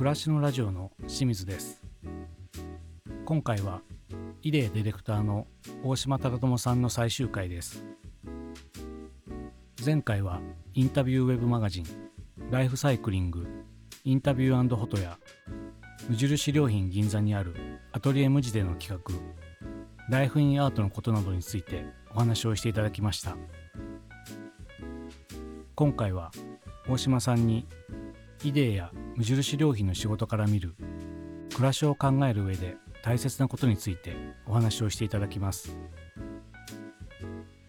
暮らしのラジオの清水です。今回はイデーディレクターの大島忠友さんの最終回です。前回はインタビューウェブマガジンライフサイクリングインタビューフォトや無印良品銀座にあるアトリエ無地での企画ライフインアートのことなどについてお話をしていただきました。今回は大島さんにイデーや無印良品の仕事から見る暮らしを考える上で大切なことについてお話をしていただきます。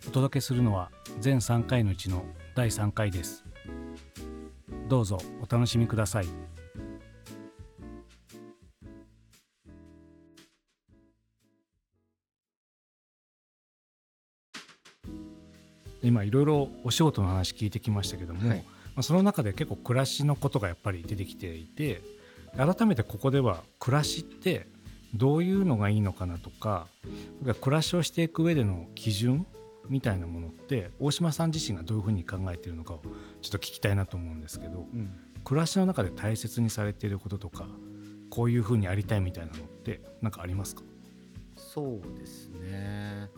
お届けするのは全3回のうちの第3回です。どうぞお楽しみください。今いろいろお仕事の話聞いてきましたけども、はい、まあ、その中で結構暮らしのことがやっぱり出てきていて改めてここでは暮らしってどういうのがいいのかなとか暮らしをしていく上での基準みたいなものって大島さん自身がどういうふうに考えているのかをちょっと聞きたいなと思うんですけど、うん、暮らしの中で大切にされていることとかこういうふうにありたいみたいなのって何かありますか？そうですね。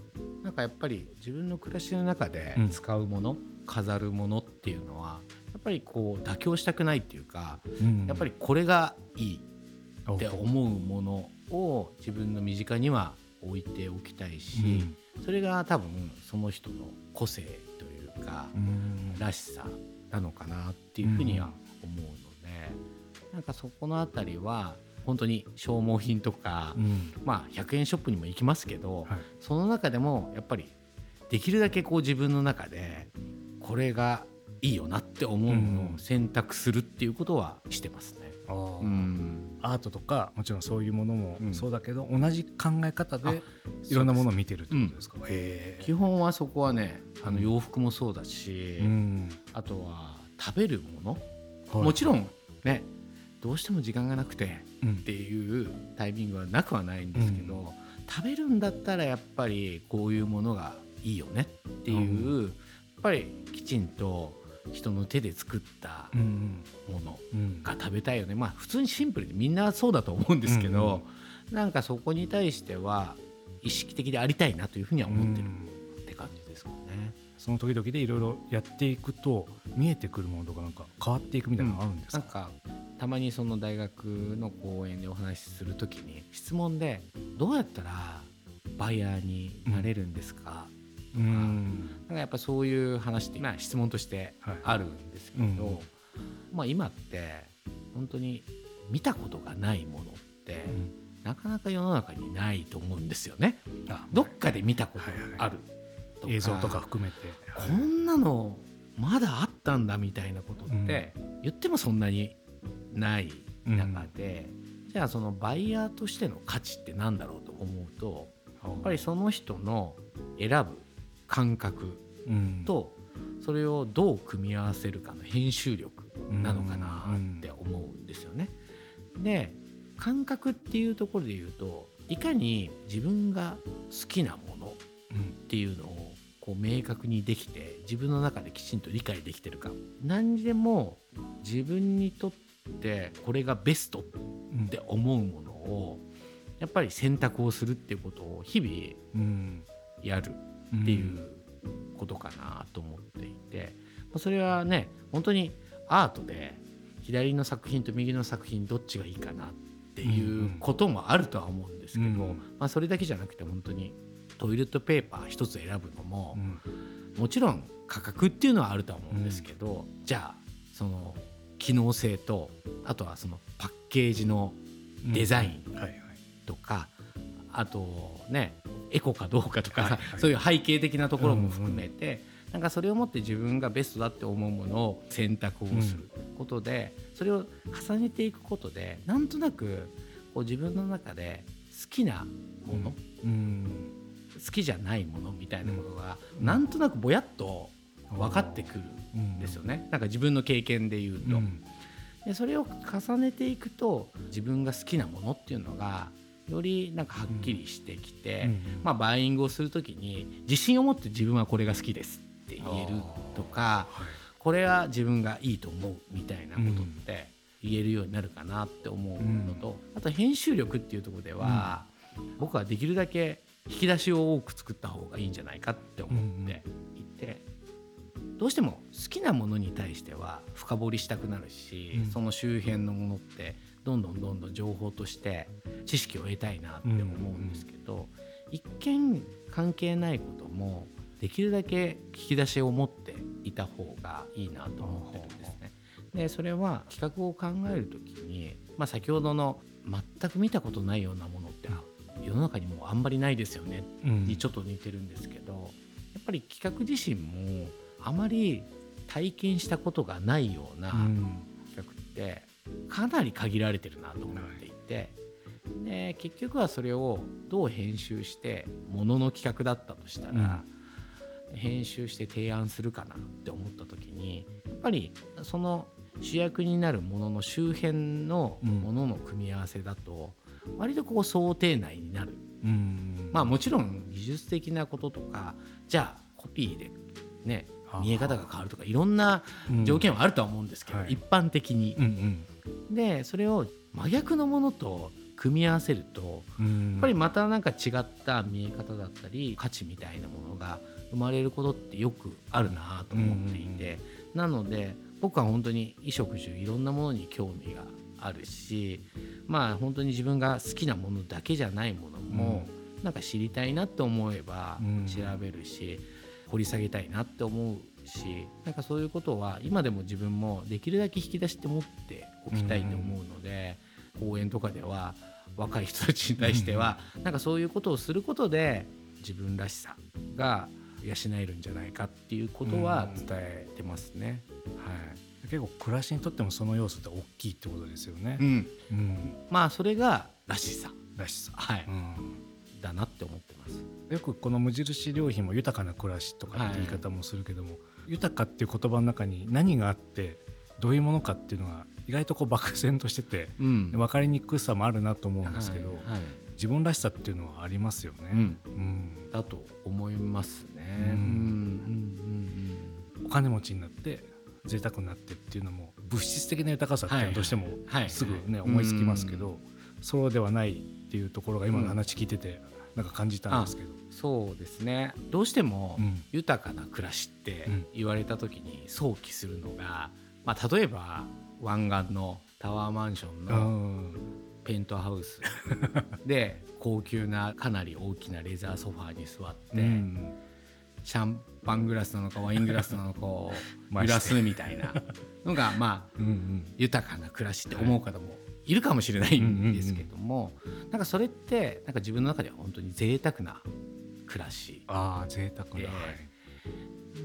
なんかやっぱり自分の暮らしの中で使うもの、うん、飾るものっていうのはぱりこう妥協したくないっていうか、うん、やっぱりこれがいいって思うものを自分の身近には置いておきたいし、うん、それが多分その人の個性というか、らしさなのかなっていうふうには思うので、なんかそこの辺りは本当に消耗品とか、うん、まあ100円ショップにも行きますけど、はい、その中でもやっぱりできるだけこう自分の中でこれがいいよなって思うのを選択するっていうことはしてますね。うん、アートとかもちろんそういうものもそうだけど、同じ考え方でいろんなものを見てるってことです。か、うん、基本はそこはねあの洋服もそうだし、うん、あとは食べるもの、もちろんねどうしても時間がなくてっていうタイミングはなくはないんですけど、うん、食べるんだったらやっぱりこういうものがいいよねっていう、やっぱりきちんと人の手で作ったものが食べたいよね、まあ普通にシンプルにみんなそうだと思うんですけど、うん、なんかそこに対しては意識的でありたいなというふうには思ってるって感じですかね。その時々でいろいろやっていくと見えてくるものとかなんか変わっていくみたいなのあるんですか、うん、なんかたまにその大学の講演でお話しする時に質問で「どうやったらバイヤーになれるんですか?」とかなんかやっぱそういう話ってまあ質問としてあるんですけど、はいうん、まあ、今って本当に見たことがないものって、うん、なかなか世の中にないと思うんですよね。どっかで見たことあるとか、映像とか含めて、こんなのまだあったんだみたいなことって言ってもそんなにない中で、うん、じゃあそのバイヤーとしての価値って何だろうと思うとやっぱりその人の選ぶ感覚と、それをどう組み合わせるかの編集力なのかなって思うんですよね。で感覚っていうところで言うといかに自分が好きなものっていうのをこう明確にできて自分の中できちんと理解できてるか。何にでも自分にとっってこれがベストって思うものをやっぱり選択をするっていうことを日々やるっていうことかなと思っていてそれはね本当にアートで左の作品と右の作品どっちがいいかなっていうこともあるとは思うんですけど、まあ、それだけじゃなくて本当にトイレットペーパー一つ選ぶのも、もちろん価格っていうのはあるとは思うんですけど、じゃあその機能性とあとはそのパッケージのデザインとか、あとねエコかどうかとか、そういう背景的なところも含めて、なんかそれをもって自分がベストだって思うものを選択をすることで、それを重ねていくことでなんとなくこう自分の中で好きなもの、好きじゃないものみたいなものが、なんとなくぼやっと分かってくるんですよね、なんか自分の経験で言うと。でそれを重ねていくと自分が好きなものっていうのがよりなんかはっきりしてきて、まあ、バイイングをする時に自信を持って自分はこれが好きですって言えるとか、これは自分がいいと思うみたいなことって言えるようになるかなって思うのと、あと編集力っていうところでは、僕はできるだけ引き出しを多く作った方がいいんじゃないかって思っていて、どうしても好きなものに対しては深掘りしたくなるし、その周辺のものってどんどんどんどん情報として知識を得たいなって思うんですけど、一見関係ないこともできるだけ引き出しを持っていた方がいいなと思ってるんですね。でそれは企画を考える時に、まあ、先ほどの全く見たことないようなものって世の中にもあんまりないですよねにちょっと似てるんですけど、やっぱり企画自身もあまり体験したことがないような企画ってかなり限られてるなと思っていて、で結局はそれをどう編集してものの企画だったとしたら、編集して提案するかなって思った時にやっぱりその主役になるものの周辺のものの組み合わせだと割とこう想定内になる、うん、まあもちろん技術的なこととかじゃあコピーでね見え方が変わるとかいろんな条件はあるとは思うんですけど、うんはい、一般的に。うんうん、でそれを真逆のものと組み合わせるとやっぱりまた何か違った見え方だったり価値みたいなものが生まれることってよくあるなと思っていて、なので僕は本当に衣食住いろんなものに興味があるしまあ本当に自分が好きなものだけじゃないものも、なんか知りたいなって思えば調べるし、掘り下げたいなって思うしなんかそういうことは今でも自分もできるだけ引き出して持っておきたいと思うので、講演とかでは若い人たちに対しては、なんかそういうことをすることで自分らしさが養えるんじゃないかっていうことは伝えてますね。はい、結構暮らしにとってもその要素って大きいってことですよね。うん。うん、まあそれがらしさ。らしさ、はい、うん、だなって思ってます。よくこの無印良品も豊かな暮らしとかって言い方もするけども、はい、豊かっていう言葉の中に何があってどういうものかっていうのが意外とこう漠然としてて、うん、分かりにくさもあるなと思うんですけど、はいはい、自分らしさっていうのはありますよね。うん、うん、だと思いますね。お金持ちになって贅沢になってっていうのも物質的な豊かさっていうのはどうしてもすぐね思いつきますけどそうではないっていうところが今の話聞いててなんか感じたんですけど、そうですね。どうしても豊かな暮らしって言われた時に想起するのが、まあ、例えば湾岸のタワーマンションのペントハウス。で高級なかなり大きなレザーソファーに座って、うん、シャンパングラスなのかワイングラスなのかを揺らすみたいな。のがまあうん、豊かな暮らしって思う方もいるかもしれないんですけども、なんかそれってなんか自分の中では本当に贅沢な暮らし。あ贅沢な、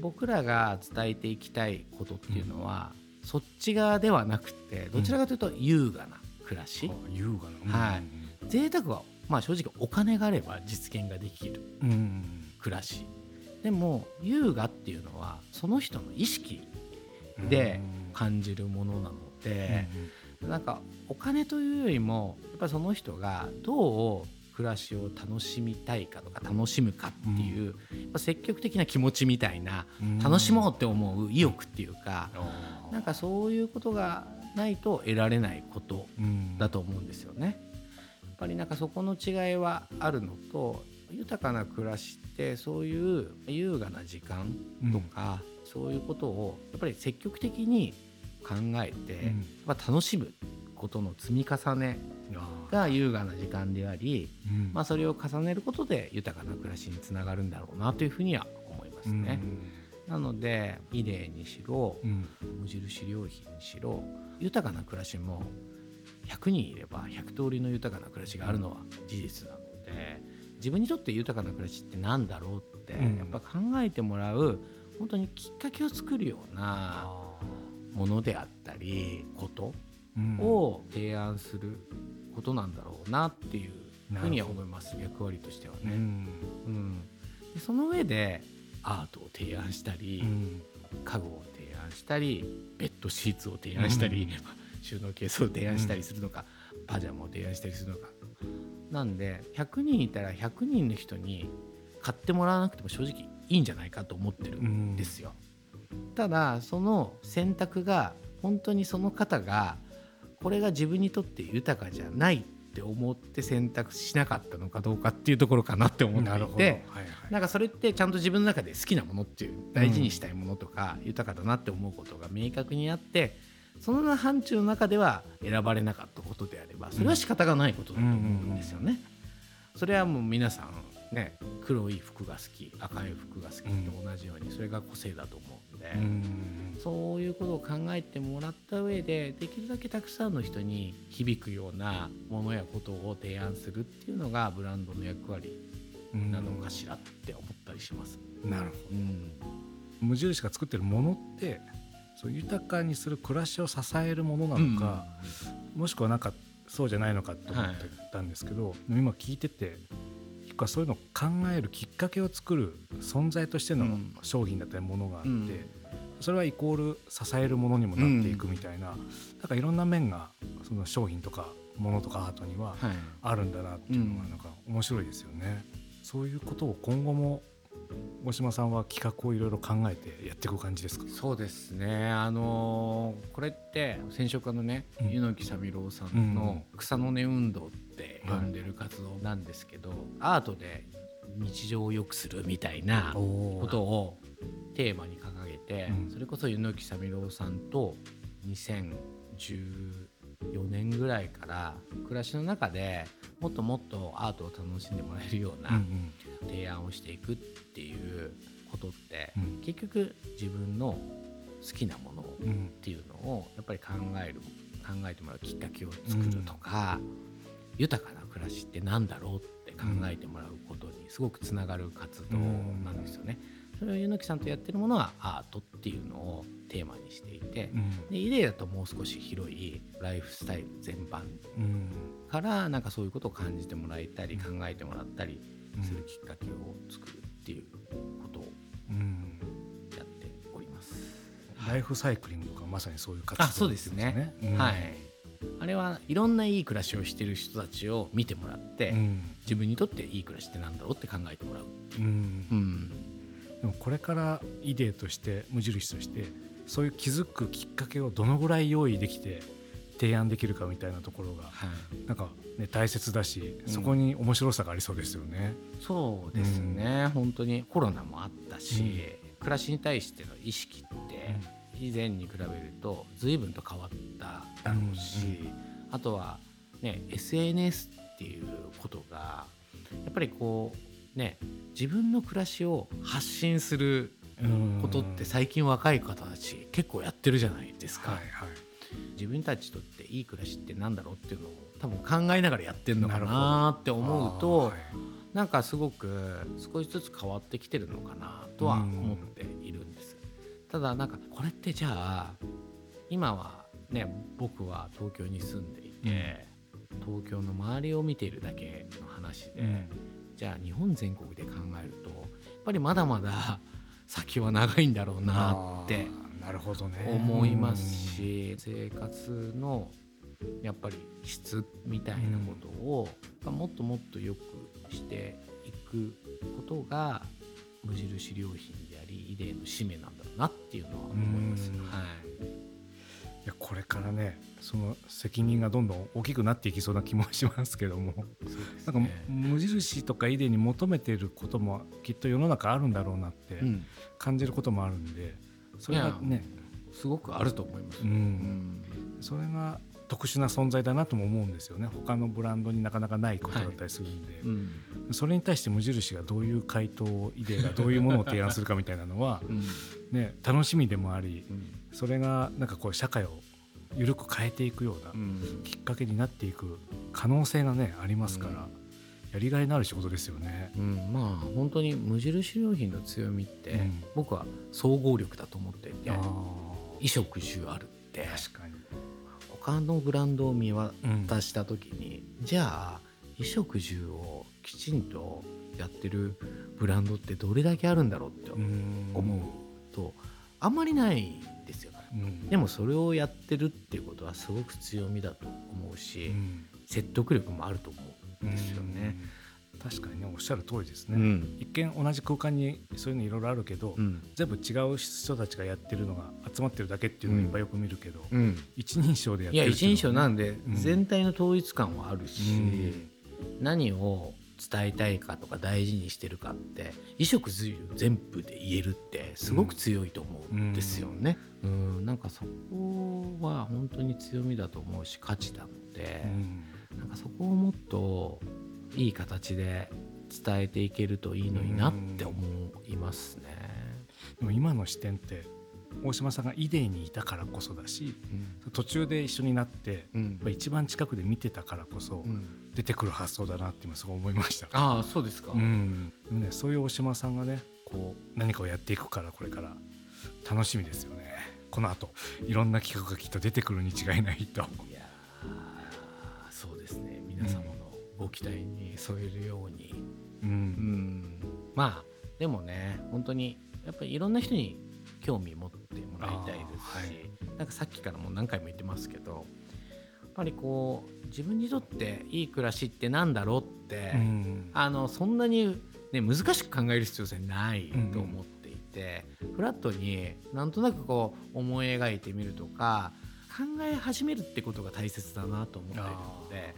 僕らが伝えていきたいことっていうのは、うん、そっち側ではなくてどちらかというと優雅な暮らし、うん、優雅な、はい、贅沢はまあ正直お金があれば実現ができる暮らし、でも優雅っていうのはその人の意識で感じるものなので、なんかお金というよりもやっぱりその人がどう暮らしを楽しみたいかとか楽しむかっていう、やっぱ積極的な気持ちみたいな、楽しもうって思う意欲っていうか、なんかそういうことがないと得られないことだと思うんですよね。やっぱりなんかそこの違いはあるのと豊かな暮らしってそういう優雅な時間とか、うん、そういうことをやっぱり積極的に考えて、うん、まあ、楽しむことの積み重ねが優雅な時間であり、うん、まあ、それを重ねることで豊かな暮らしにつながるんだろうなというふうには思いますね。なのでイデにしろ、無印良品にしろ豊かな暮らしも100人いれば100通りの豊かな暮らしがあるのは事実なので自分にとって豊かな暮らしって何だろうって、やっぱ考えてもらう本当にきっかけを作るようなものであったりことを提案することなんだろうなっていうふうには思います役割としてはね。うん、うん、でその上でアートを提案したり、うん、家具を提案したりベッドシーツを提案したり、うん、収納ケースを提案したりするのか、パジャマを提案したりするのかなんで100人いたら100人の人に買ってもらわなくても正直いいんじゃないかと思ってるんですよ。ただその選択が本当にその方がこれが自分にとって豊かじゃないって思って選択しなかったのかどうかっていうところかなって思っていて、はいはい、なんかそれってちゃんと自分の中で好きなものっていう大事にしたいものとか、豊かだなって思うことが明確にあってその範疇の中では選ばれなかったことであればそれは仕方がないことだと思うんですよね。それはもう皆さんね黒い服が好き赤い服が好きと同じようにそれが個性だと思う。んで、うん、そういうことを考えてもらった上でできるだけたくさんの人に響くようなものやことを提案するっていうのがブランドの役割なのかしらって思ったりします。なるほど、うん、無印が作ってるものってそう豊かにする暮らしを支えるものなのか、もしくはなんかそうじゃないのかと思ってたんですけど、はい、今聞いててそういうのを考えるきっかけを作る存在としての商品だったりものがあって、うん、それはイコール支えるものにもなっていくみたいな,、なんかいろんな面がその商品とかものとかアートにはあるんだなっていうのがなんか面白いですよね。そういうことを今後も大島さんは企画をいろいろ考えてやっていく感じですか？そうですね。あのー、これって染色家のね、うん、柚木三郎さんの草の根運動って呼んでる活動なんですけど、アートで日常を良くするみたいなことをテーマに掲げて、うん、それこそ柚木三郎さんと2014年ぐらいから暮らしの中でもっともっとアートを楽しんでもらえるような提案をしていくっていうことって、うん、結局自分の好きなものっていうのをやっぱり考える考えてもらうきっかけを作るとか、うん、豊かな暮らしって何だろうって考えてもらうことにすごくつながる活動なんですよね。それを柚木さんとやってるものはアートっていうのをテーマにしていて、うん、でイデアだともう少し広いライフスタイル全般からなんかそういうことを感じてもらえたり考えてもらったりするきっかけを作るっていうことをやっております。ライフサイクリングとかまさにそういう活動、ね、あそうですね、うん、はいあれはいろんないい暮らしをしてる人たちを見てもらって、うん、自分にとっていい暮らしってなんだろうって考えてもらう。う、うん、でもこれからイデーとして無印としてそういう気づくきっかけをどのぐらい用意できて提案できるかみたいなところが、はい、なんか、ね、大切だし、そこに面白さがありそうですよね。そうですね、うん、本当にコロナもあったし、うん、暮らしに対しての意識って以前に比べると随分と変わっただろうし、うん、あとは、ね、SNS っていうことがやっぱりこうね自分の暮らしを発信することって最近若い方たち結構やってるじゃないですか。はいはい。自分たちにとっていい暮らしってなんだろうっていうのを多分考えながらやってるのかなって思うとなんかすごく少しずつ変わってきてるのかなとは思っているんです。ただなんかこれってじゃあ今はね僕は東京に住んでいて、東京の周りを見ているだけの話で、うん、じゃあ日本全国で考えるとやっぱりまだまだ 先は長いんだろうなってなるほどね。思いますし、生活のやっぱり質みたいなことを、うん、もっともっと良くしていくことが無印良品でありイデーの使命なんだろうなっていうのは思います。はいいやこれからねその責任がどんどん大きくなっていきそうな気もしますけども、ね、なんか無印とかイデーに求めていることもきっと世の中あるんだろうなって感じることもあるんで、それがね。すごくあると思います、うん、それが特殊な存在だなとも思うんですよね。他のブランドになかなかないことだったりするんで、はいうん、それに対して無印がどういう回答イデアがどういうものを提案するかみたいなのは、うん、ね、楽しみでもあり、うん、それがなんかこう社会を緩く変えていくようなきっかけになっていく可能性がねありますから。やりがいのある仕事ですよね、うん、まあ本当に無印良品の強みって、僕は総合力だと思っていて衣食住あるって確かに他のブランドを見渡した時に、うん、じゃあ衣食住をきちんとやってるブランドってどれだけあるんだろうって思う。とあんまりないんですよ、うん、でもそれをやってるっていうことはすごく強みだと思うし、うん、説得力もあると思うんですよね。確かにねおっしゃる通りですね、うん。一見同じ空間にそういうのいろいろあるけど、うん。全部違う人たちがやってるのが集まってるだけっていうのをいっぱいよく見るけど、うん。一人称でやってるっていうのは人称なんでん。全体の統一感はあるし、うん。何を伝えたいかとか大事にしてるかって衣食住全部で言えるってすごく強いと思うんですよね。うん。なんかそこは本当に強みだと思うし価値なので、うん。なんかそこをもっといい形で伝えていけるといいのになって思いますね。でも今の視点って大島さんがイデーにいたからこそだし途中で一緒になってやうん一番近くで見てたからこそうん出てくる発想だなって今すごい思いました。ああそうですか。うんね、そういう大島さんがねこう何かをやっていくからこれから楽しみですよねこの後いろんな企画がきっと出てくるに違いないと。いやーそうですね皆様のご期待に添えるように、ううん。ん、まあでもね本当にやっぱりいろんな人に興味持ってもらいたいですし、なんかさっきからもう何回も言ってますけどやっぱりこう自分にとっていい暮らしってなんだろうって、うん。あのそんなに、ね、難しく考える必要性ないと思っていて、フラットになんとなくこう思い描いてみるとか考え始めるってことが大切だなと思っているので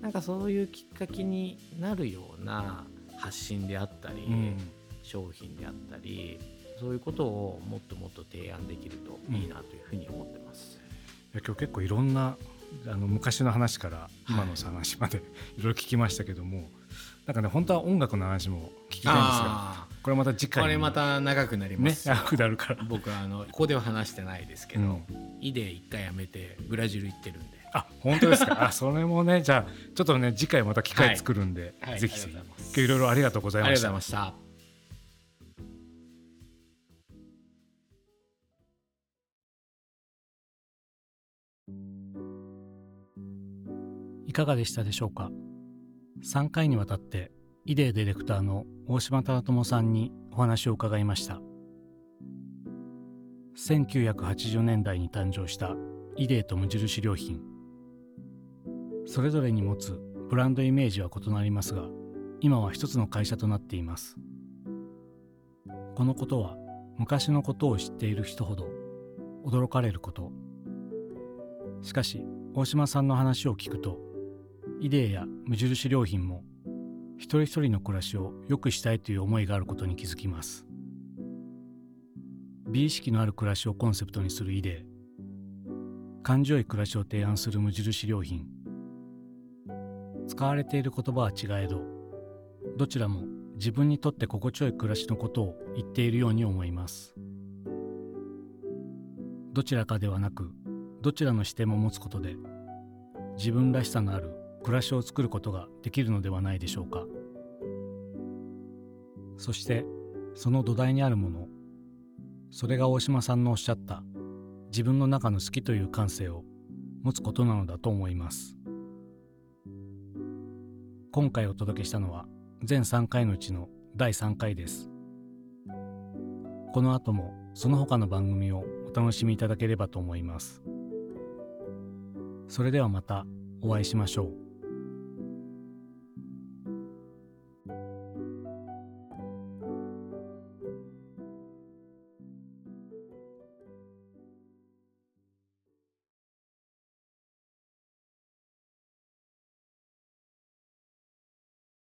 なんかそういうきっかけになるような発信であったり、うん。商品であったりそういうことをもっともっと提案できるといいなというふうに思ってます。いや今日結構いろんなあの昔の話から今の話までい。ろいろ聞きましたけども、なんかね本当は音楽の話も聞きたいんですがあこれまた次回これまた長くなりまねす。よ。長くなるから。僕はあのここでは話してないですけど、うん。イデ一回やめてブラジル行ってるんであ本当ですか？あそれもねじゃあちょっとね次回また機会作るんで、はい。ぜひぜひいます。今日いろいろありがとうございました。がとうございました。いかがでしたでしょうか？3回にわたってイデーディレクターの大島忠友さんにお話を伺いました。1980年代に誕生したイデーと無印良品それぞれに持つブランドイメージは異なりますが今は一つの会社となっています。このことは昔のことを知っている人ほど驚かれること。しかし大島さんの話を聞くとイデーや無印良品も一人一人の暮らしを良くしたいという思いがあることに気づきます。美意識のある暮らしをコンセプトにするイデー感情い暮らしを提案する無印良品。使われている言葉は違えどどちらも自分にとって心地よい暮らしのことを言っているように思います。どちらかではなくどちらの視点も持つことで自分らしさのある暮らしを作ることができるのではないでしょうか。そしてその土台にあるものそれが大島さんのおっしゃった自分の中の好きという感性を持つことなのだと思います。今回お届けしたのは全3回のうちの第3回です。この後もその他の番組をお楽しみいただければと思います。それではまたお会いしましょう。